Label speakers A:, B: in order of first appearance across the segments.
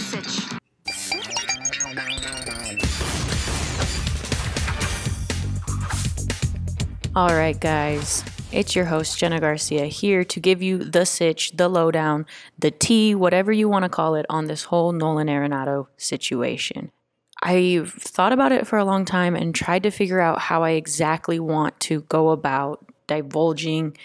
A: sitch.
B: All right, guys. It's your host, Jenna Garcia, here to give you the sitch, the lowdown, the tea, whatever you want to call it, on this whole Nolan Arenado situation. I've thought about it for a long time and tried to figure out how I exactly want to go about divulging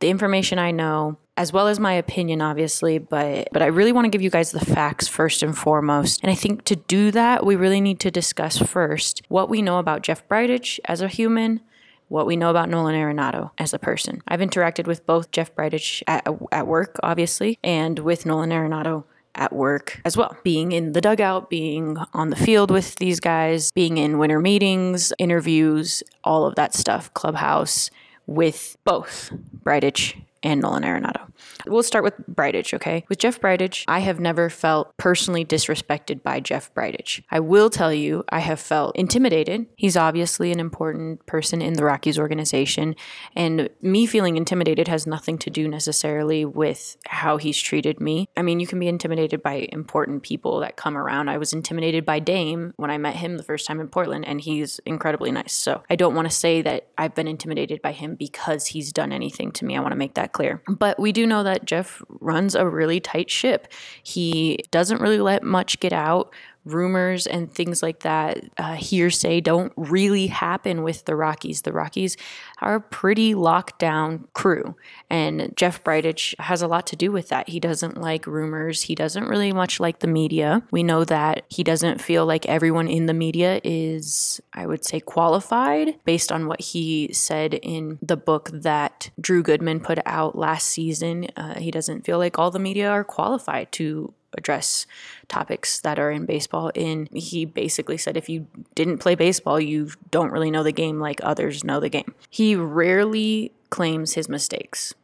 B: the information I know, as well as my opinion, obviously. But but I really want to give you guys the facts first and foremost. And I think to do that, we really need to discuss first what we know about Jeff Bridich as a human, what we know about Nolan Arenado as a person. I've interacted with both Jeff Bridich at, at work, obviously, and with Nolan Arenado at work as well. Being in the dugout, being on the field with these guys, being in winter meetings, interviews, all of that stuff, clubhouse with both Bridich and Nolan Arenado. We'll start with Bridich, okay? With Jeff Bridich, I have never felt personally disrespected by Jeff Bridich. I will tell you, I have felt intimidated. He's obviously an important person in the Rockies organization, and me feeling intimidated has nothing to do necessarily with how he's treated me. I mean, you can be intimidated by important people that come around. I was intimidated by Dame when I met him the first time in Portland, and he's incredibly nice. So I don't want to say that I've been intimidated by him because he's done anything to me. I want to make that clear. But we do know that Jeff runs a really tight ship. He doesn't really let much get out rumors and things like that, uh, hearsay, don't really happen with the Rockies. The Rockies are a pretty locked down crew, and Jeff Bridich has a lot to do with that. He doesn't like rumors, he doesn't really much like the media. We know that he doesn't feel like everyone in the media is, I would say, qualified based on what he said in the book that Drew Goodman put out last season. Uh, he doesn't feel like all the media are qualified to address topics that are in baseball. And he basically said if you didn't play baseball, you don't really know the game like others know the game. He rarely claims his mistakes.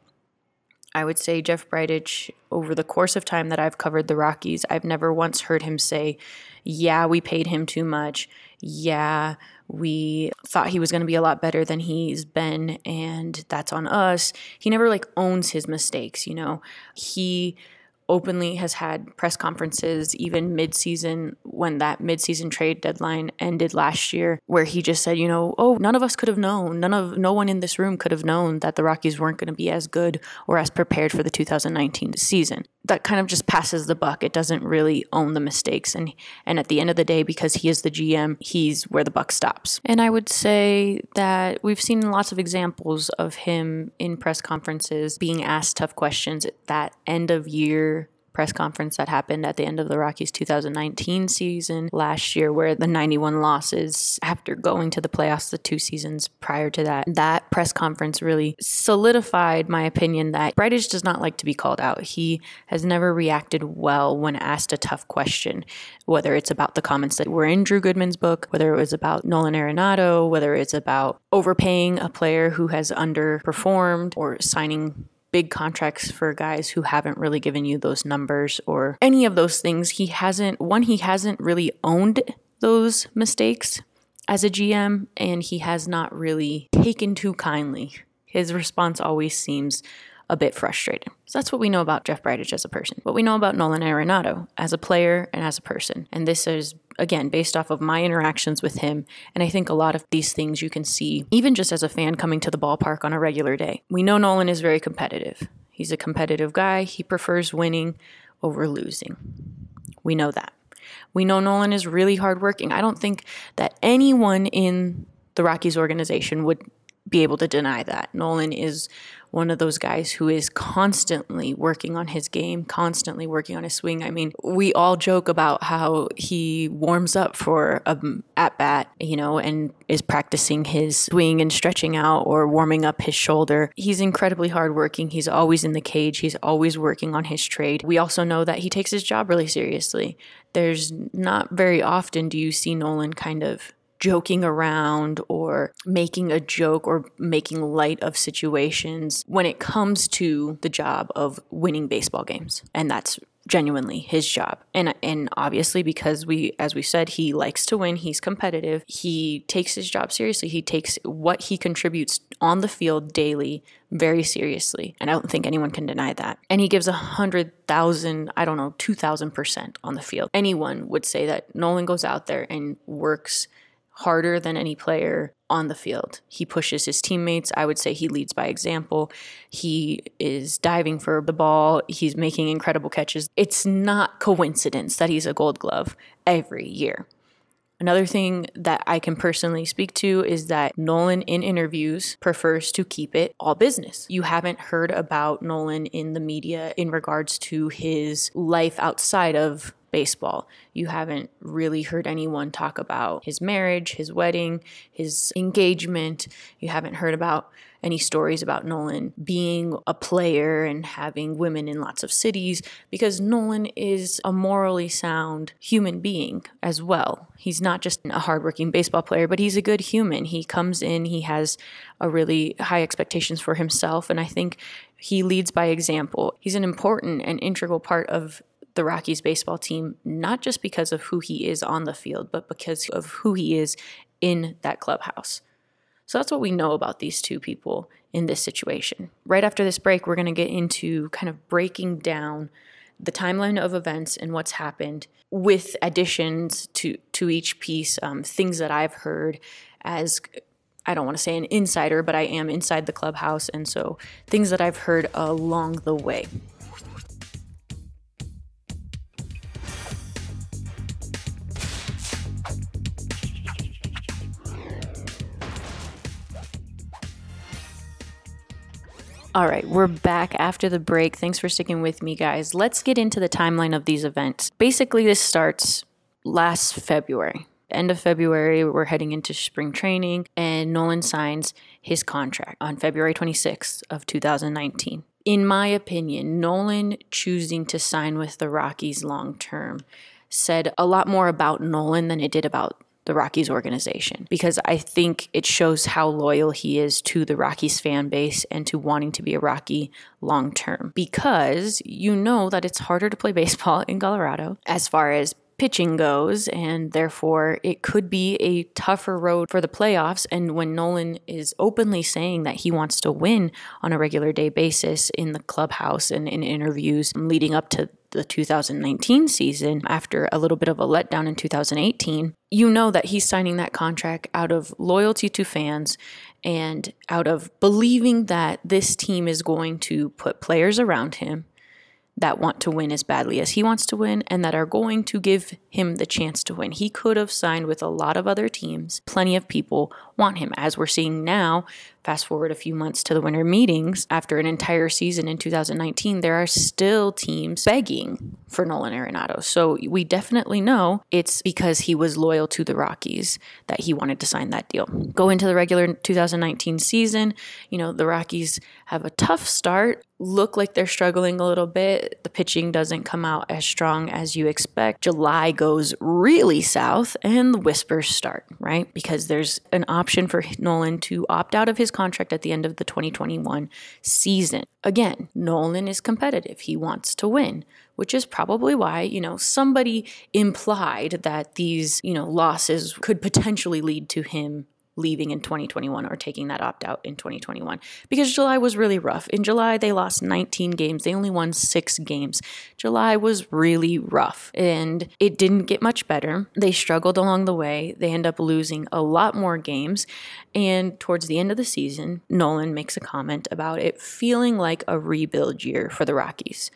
B: I would say Jeff Bridich, over the course of time that I've covered the Rockies, I've never once heard him say, Yeah, we paid him too much. Yeah, we thought he was going to be a lot better than he's been, and that's on us. He never like owns his mistakes, you know? He openly has had press conferences even mid-season when that mid-season trade deadline ended last year where he just said you know oh none of us could have known. None of no one in this room could have known that the rockies weren't going to be as good or as prepared for the 2019 season that kind of just passes the buck. It doesn't really own the mistakes. And and at the end of the day because he is the gm he's where the buck stops. And i would say that we've seen lots of examples of him in press conferences being asked tough questions at that end of year press conference that happened at the end of the Rockies 2019 season last year, where the 91 losses after going to the playoffs the two seasons prior to that. That press conference really solidified my opinion that Bridich does not like to be called out. He has never reacted well when asked a tough question, whether it's about the comments that were in Drew Goodman's book, whether it was about Nolan Arenado, whether it's about overpaying a player who has underperformed or signing big contracts for guys who haven't really given you those numbers or any of those things. He hasn't, one, he hasn't really owned those mistakes as a GM, and he has not really taken too kindly. His response always seems a bit frustrated. So that's what we know about Jeff Bridich as a person. What we know about Nolan Arenado as a player and as a person. And this is again based off of my interactions with him and I think a lot of these things you can see even just as a fan coming to the ballpark on a regular day. We know Nolan is very competitive. He's a competitive guy. He prefers winning over losing. We know that. We know Nolan is really hardworking. I don't think that anyone in the Rockies organization would be able to deny that. Nolan is one of those guys who is constantly working on his game, constantly working on his swing. I mean, we all joke about how he warms up for a at bat, you know, and is practicing his swing and stretching out or warming up his shoulder. He's incredibly hardworking. He's always in the cage. He's always working on his trade. We also know that he takes his job really seriously. There's not very often do you see Nolan kind of joking around or making a joke or making light of situations when it comes to the job of winning baseball games. And that's genuinely his job. And and obviously because we as we said he likes to win, he's competitive. He takes his job seriously. He takes what he contributes on the field daily very seriously. And I don't think anyone can deny that. And he gives a hundred thousand, I don't know, two thousand percent on the field. Anyone would say that Nolan goes out there and works harder than any player on the field. He pushes his teammates. I would say he leads by example. He is diving for the ball. He's making incredible catches. It's not coincidence that he's a gold glove every year. Another thing that I can personally speak to is that Nolan in interviews prefers to keep it all business. You haven't heard about Nolan in the media in regards to his life outside of baseball. You haven't really heard anyone talk about his marriage, his wedding, his engagement. You haven't heard about any stories about Nolan being a player and having women in lots of cities because Nolan is a morally sound human being as well. He's not just a hardworking baseball player, but he's a good human. He comes in, he has a really high expectations for himself, and I think he leads by example. He's an important and integral part of the Rockies baseball team, not just because of who he is on the field, but because of who he is in that clubhouse. So that's what we know about these two people in this situation. Right after this break, we're going to get into kind of breaking down the timeline of events and what's happened with additions to to each piece um, things that i've heard as i don't want to say an insider but i am inside the clubhouse and so things that i've heard along the way All right, we're back after the break. Thanks for sticking with me, guys. Let's get into the timeline of these events. Basically, this starts last February. End of February, we're heading into spring training, and Nolan signs his contract on February 26th of 2019. In my opinion, Nolan choosing to sign with the Rockies long term said a lot more about Nolan than it did about the Rockies organization because I think it shows how loyal he is to the Rockies fan base and to wanting to be a Rocky long term. Because you know that it's harder to play baseball in Colorado as far as pitching goes, and therefore it could be a tougher road for the playoffs. And when Nolan is openly saying that he wants to win on a regular day basis in the clubhouse and in interviews leading up to the 2019 season after a little bit of a letdown in 2018, you know that he's signing that contract out of loyalty to fans and out of believing that this team is going to put players around him that want to win as badly as he wants to win and that are going to give him the chance to win. He could have signed with a lot of other teams. Plenty of people want him, as we're seeing now. Fast forward a few months to the winter meetings, after an entire season in 2019, there are still teams begging for Nolan Arenado. So we definitely know it's because he was loyal to the Rockies that he wanted to sign that deal. Go into the regular 2019 season, you know, the Rockies have a tough start, look like they're struggling a little bit. The pitching doesn't come out as strong as you expect. July goes really south and the whispers start, right? Because there's an option for Nolan to opt out of his contract at the end of the 2021 season. Again, Nolan is competitive. He wants to win, which is probably why, you know, somebody implied that these, you know, losses could potentially lead to him leaving in 2021 or taking that opt out in 2021 because July was really rough. In July, they lost 19 games. They only won six games. July was really rough and it didn't get much better. They struggled along the way. They end up losing a lot more games. And towards the end of the season, Nolan makes a comment about it feeling like a rebuild year for the Rockies.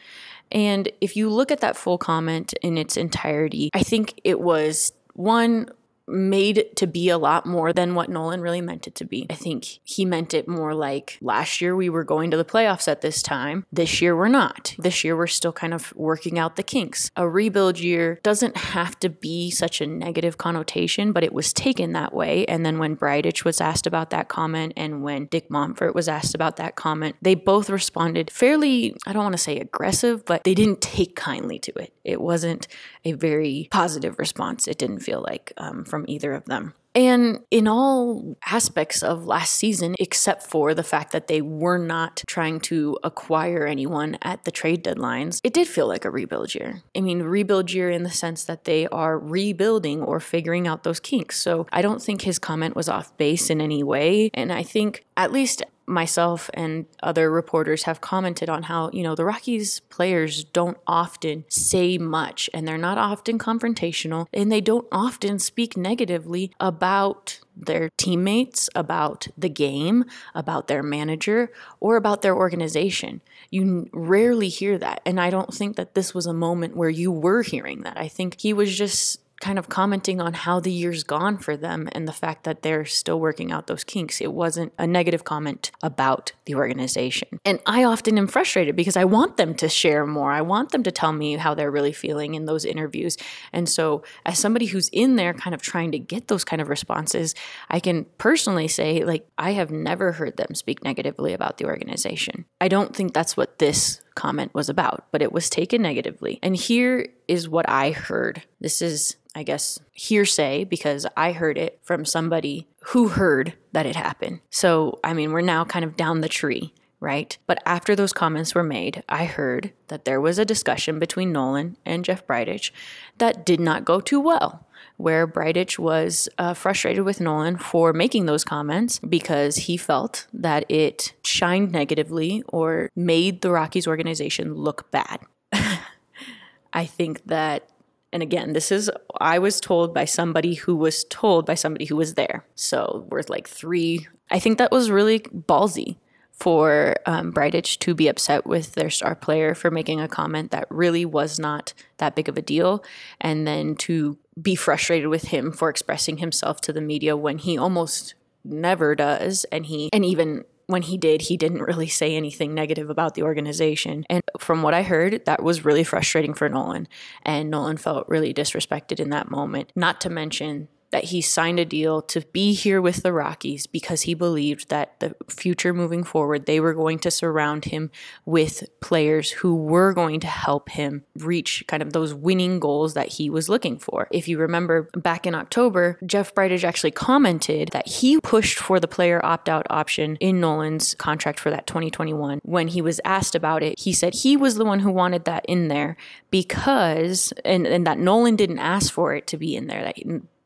B: And if you look at that full comment in its entirety, I think it was one made to be a lot more than what Nolan really meant it to be. I think he meant it more like last year we were going to the playoffs at this time. This year we're not. This year we're still kind of working out the kinks. A rebuild year doesn't have to be such a negative connotation, but it was taken that way. And then when Bridich was asked about that comment and when Dick Monfort was asked about that comment, they both responded fairly, I don't want to say aggressive, but they didn't take kindly to it. It wasn't a very positive response, it didn't feel like um, from from either of them. And in all aspects of last season, except for the fact that they were not trying to acquire anyone at the trade deadlines, it did feel like a rebuild year. I mean, rebuild year in the sense that they are rebuilding or figuring out those kinks. So I don't think his comment was off base in any way. And I think, at least myself and other reporters have commented on how, you know, the Rockies players don't often say much and they're not often confrontational and they don't often speak negatively about their teammates, about the game, about their manager, or about their organization. You rarely hear that. And I don't think that this was a moment where you were hearing that. I think he was just kind of commenting on how the year's gone for them and the fact that they're still working out those kinks. It wasn't a negative comment about the organization. And I often am frustrated because I want them to share more. I want them to tell me how they're really feeling in those interviews. And so, as somebody who's in there kind of trying to get those kind of responses, I can personally say, like, I have never heard them speak negatively about the organization. I don't think that's what this comment was about, but it was taken negatively. And here is what I heard. This is I guess, hearsay because I heard it from somebody who heard that it happened. So, I mean, we're now kind of down the tree, right? But after those comments were made, I heard that there was a discussion between Nolan and Jeff Bridich that did not go too well. Where Bridich was uh, frustrated with Nolan for making those comments because he felt that it shined negatively or made the Rockies organization look bad. I think that and again, this is, I was told by somebody who was told by somebody who was there. So worth like three. I think that was really ballsy for um, Bridich to be upset with their star player for making a comment that really was not that big of a deal. And then to be frustrated with him for expressing himself to the media when he almost never does. And he, and even when he did, he didn't really say anything negative about the organization. And from what I heard, that was really frustrating for Nolan. And Nolan felt really disrespected in that moment. Not to mention that he signed a deal to be here with the Rockies because he believed that the future moving forward, they were going to surround him with players who were going to help him reach kind of those winning goals that he was looking for. If you remember back in October, Jeff Bridich actually commented that he pushed for the player opt out option in Nolan's contract for that 2021. When he was asked about it, he said he was the one who wanted that in there because, and, and that Nolan didn't ask for it to be in there. That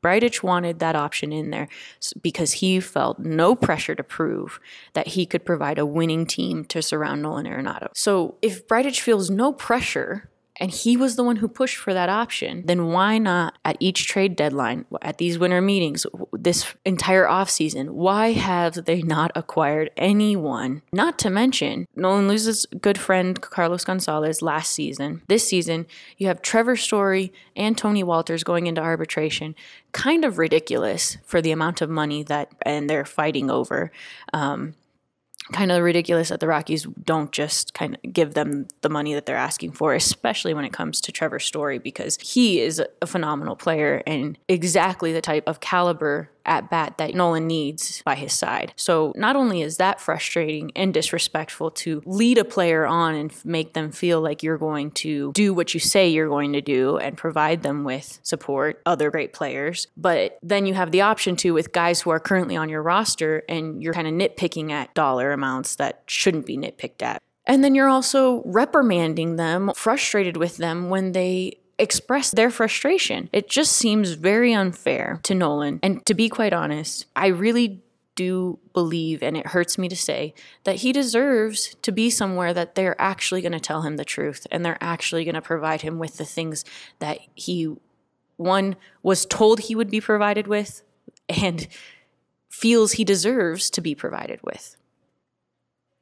B: Bridich wanted that option in there because he felt no pressure to prove that he could provide a winning team to surround Nolan Arenado. So if Bridich feels no pressure and he was the one who pushed for that option, then why not at each trade deadline, at these winter meetings, this entire offseason, why have they not acquired anyone? Not to mention, Nolan loses good friend Carlos Gonzalez last season. This season, you have Trevor Story and Tony Wolters going into arbitration. Kind of ridiculous for the amount of money that and they're fighting over. Um, kind of ridiculous that the Rockies don't just kind of give them the money that they're asking for, especially when it comes to Trevor Story, because he is a phenomenal player and exactly the type of caliber at bat that Nolan needs by his side. So not only is that frustrating and disrespectful to lead a player on and make them feel like you're going to do what you say you're going to do and provide them with support, other great players, but then you have the option to with guys who are currently on your roster and you're kind of nitpicking at dollar amounts that shouldn't be nitpicked at. And then you're also reprimanding them, frustrated with them when they express their frustration. It just seems very unfair to Nolan. And to be quite honest, I really do believe, and it hurts me to say, that he deserves to be somewhere that they're actually going to tell him the truth and they're actually going to provide him with the things that he, one, was told he would be provided with and feels he deserves to be provided with.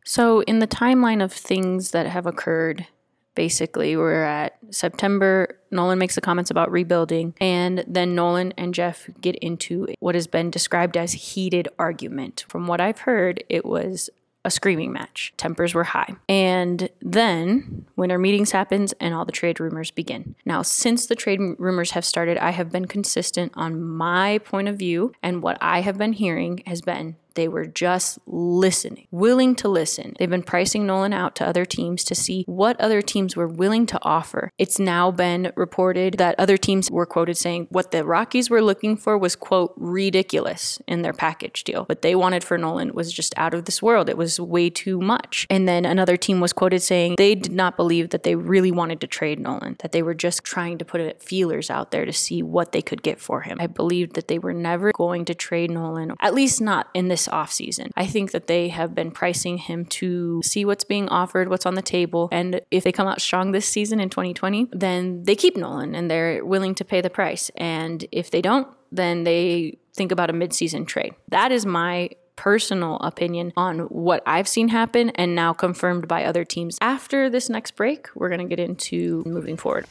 B: So, in the timeline of things that have occurred basically. We're at September. Nolan makes the comments about rebuilding, and then Nolan and Jeff get into what has been described as heated argument. From what I've heard, it was a screaming match. Tempers were high. And then winter meetings happens and all the trade rumors begin. Now, since the trade rumors have started, I have been consistent on my point of view and what I have been hearing has been They were just listening, willing to listen. They've been pricing Nolan out to other teams to see what other teams were willing to offer. It's now been reported that other teams were quoted saying what the Rockies were looking for was, quote, ridiculous in their package deal. What they wanted for Nolan was just out of this world. It was way too much. And then another team was quoted saying they did not believe that they really wanted to trade Nolan, that they were just trying to put feelers out there to see what they could get for him. I believed that they were never going to trade Nolan, at least not in this offseason. I think that they have been pricing him to see what's being offered, what's on the table. And if they come out strong this season in 2020, then they keep Nolan and they're willing to pay the price. And if they don't, then they think about a midseason trade. That is my personal opinion on what I've seen happen and now confirmed by other teams. After this next break, we're going to get into moving forward.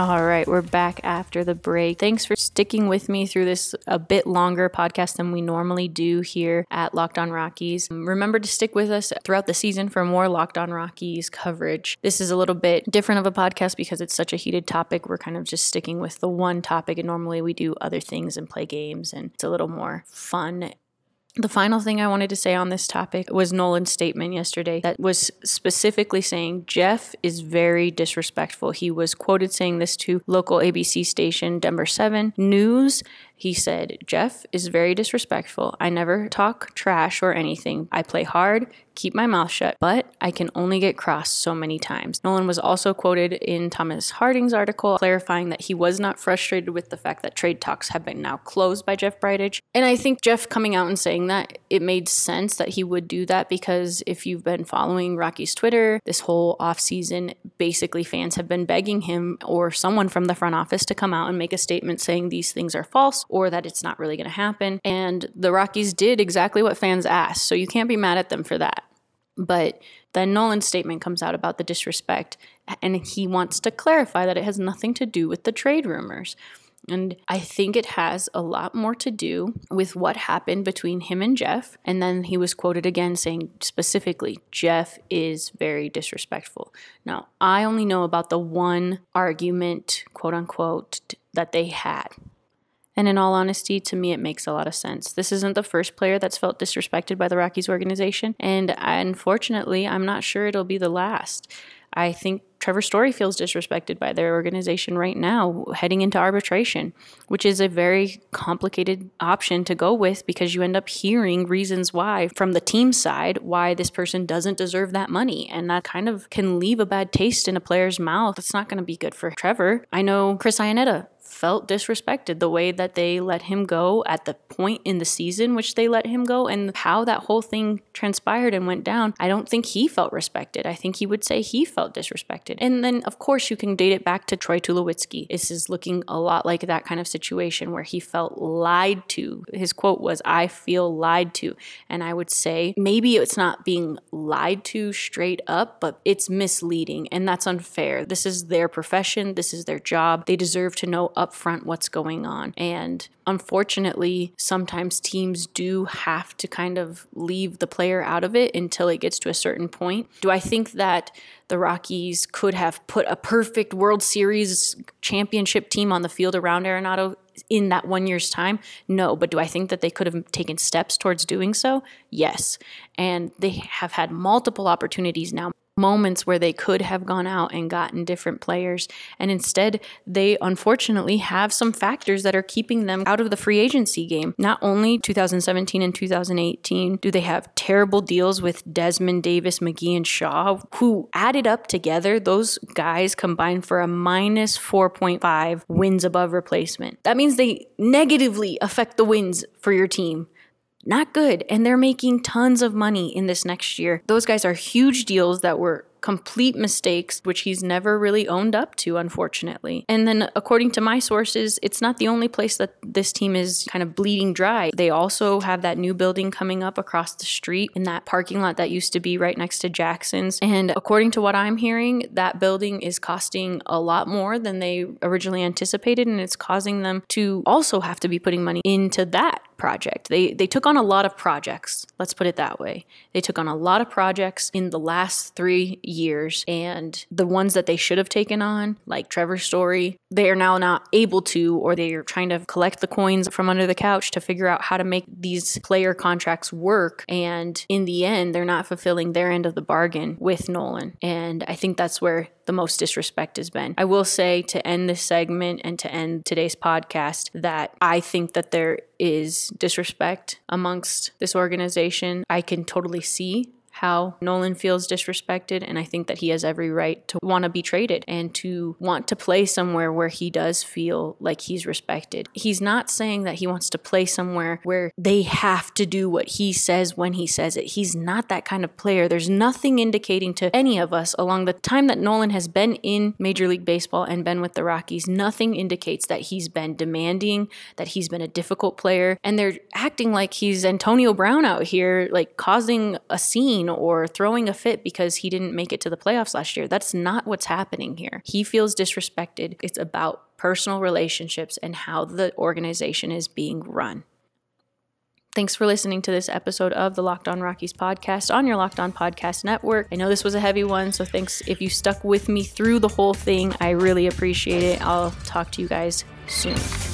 B: All right, we're back after the break. Thanks for sticking with me through this a bit longer podcast than we normally do here at Locked On Rockies. Remember to stick with us throughout the season for more Locked On Rockies coverage. This is a little bit different of a podcast because it's such a heated topic. We're kind of just sticking with the one topic, and normally we do other things and play games, and it's a little more fun the final thing I wanted to say on this topic was Nolan's statement yesterday that was specifically saying Jeff is very disrespectful. He was quoted saying this to local ABC station Denver 7 News he said, Jeff is very disrespectful. I never talk trash or anything. I play hard, keep my mouth shut, but I can only get crossed so many times. Nolan was also quoted in Thomas Harding's article clarifying that he was not frustrated with the fact that trade talks have been now closed by Jeff Bridich. And I think Jeff coming out and saying that, it made sense that he would do that because if you've been following Rocky's Twitter this whole offseason, basically fans have been begging him or someone from the front office to come out and make a statement saying these things are false or that it's not really going to happen. And the Rockies did exactly what fans asked. So you can't be mad at them for that. But then Nolan's statement comes out about the disrespect, and he wants to clarify that it has nothing to do with the trade rumors. And I think it has a lot more to do with what happened between him and Jeff. And then he was quoted again saying specifically, Jeff is very disrespectful. Now, I only know about the one argument, quote unquote, that they had. And in all honesty, to me, it makes a lot of sense. This isn't the first player that's felt disrespected by the Rockies organization. And unfortunately, I'm not sure it'll be the last. I think Trevor Story feels disrespected by their organization right now, heading into arbitration, which is a very complicated option to go with because you end up hearing reasons why from the team side why this person doesn't deserve that money. And that kind of can leave a bad taste in a player's mouth. It's not going to be good for Trevor. I know Chris Iannetta felt disrespected the way that they let him go at the point in the season which they let him go and how that whole thing transpired and went down. I don't think he felt respected. I think he would say he felt disrespected. And then, of course, you can date it back to Troy Tulowitzki. This is looking a lot like that kind of situation where he felt lied to. His quote was, I feel lied to. And I would say maybe it's not being lied to straight up, but it's misleading and that's unfair. This is their profession, this is their job. They deserve to know upfront what's going on. And unfortunately, sometimes teams do have to kind of leave the player out of it until it gets to a certain point. Do I think that the Rockies could have put a perfect World Series championship team on the field around Arenado in that one year's time? No. But do I think that they could have taken steps towards doing so? Yes. And they have had multiple opportunities now moments where they could have gone out and gotten different players. And instead, they unfortunately have some factors that are keeping them out of the free agency game. Not only 2017 and 2018 do they have terrible deals with Desmond Davis, McGee, and Shaw, who added up together, those guys combined for a minus 4.5 wins above replacement. That means they negatively affect the wins for your team not good. And they're making tons of money in this next year. Those guys are huge deals that were complete mistakes, which he's never really owned up to, unfortunately. And then, according to my sources, it's not the only place that this team is kind of bleeding dry. They also have that new building coming up across the street in that parking lot that used to be right next to Jackson's. And according to what I'm hearing, that building is costing a lot more than they originally anticipated, and it's causing them to also have to be putting money into that project. They they took on a lot of projects. Let's put it that way. They took on a lot of projects in the last 3 years and the ones that they should have taken on, like Trevor's Story, they are now not able to or they are trying to collect the coins from under the couch to figure out how to make these player contracts work and in the end they're not fulfilling their end of the bargain with Nolan. And I think that's where the most disrespect has been. I will say to end this segment and to end today's podcast that I think that there is disrespect amongst this organization. I can totally see how Nolan feels disrespected, and I think that he has every right to want to be traded and to want to play somewhere where he does feel like he's respected. He's not saying that he wants to play somewhere where they have to do what he says when he says it. He's not that kind of player. There's nothing indicating to any of us along the time that Nolan has been in Major League Baseball and been with the Rockies, nothing indicates that he's been demanding, that he's been a difficult player, and they're acting like he's Antonio Brown out here, like causing a scene or throwing a fit because he didn't make it to the playoffs last year. That's not what's happening here. He feels disrespected. It's about personal relationships and how the organization is being run. Thanks for listening to this episode of the Locked On Rockies podcast on your Locked On Podcast Network. I know this was a heavy one, so thanks if you stuck with me through the whole thing. I really appreciate it. I'll talk to you guys soon.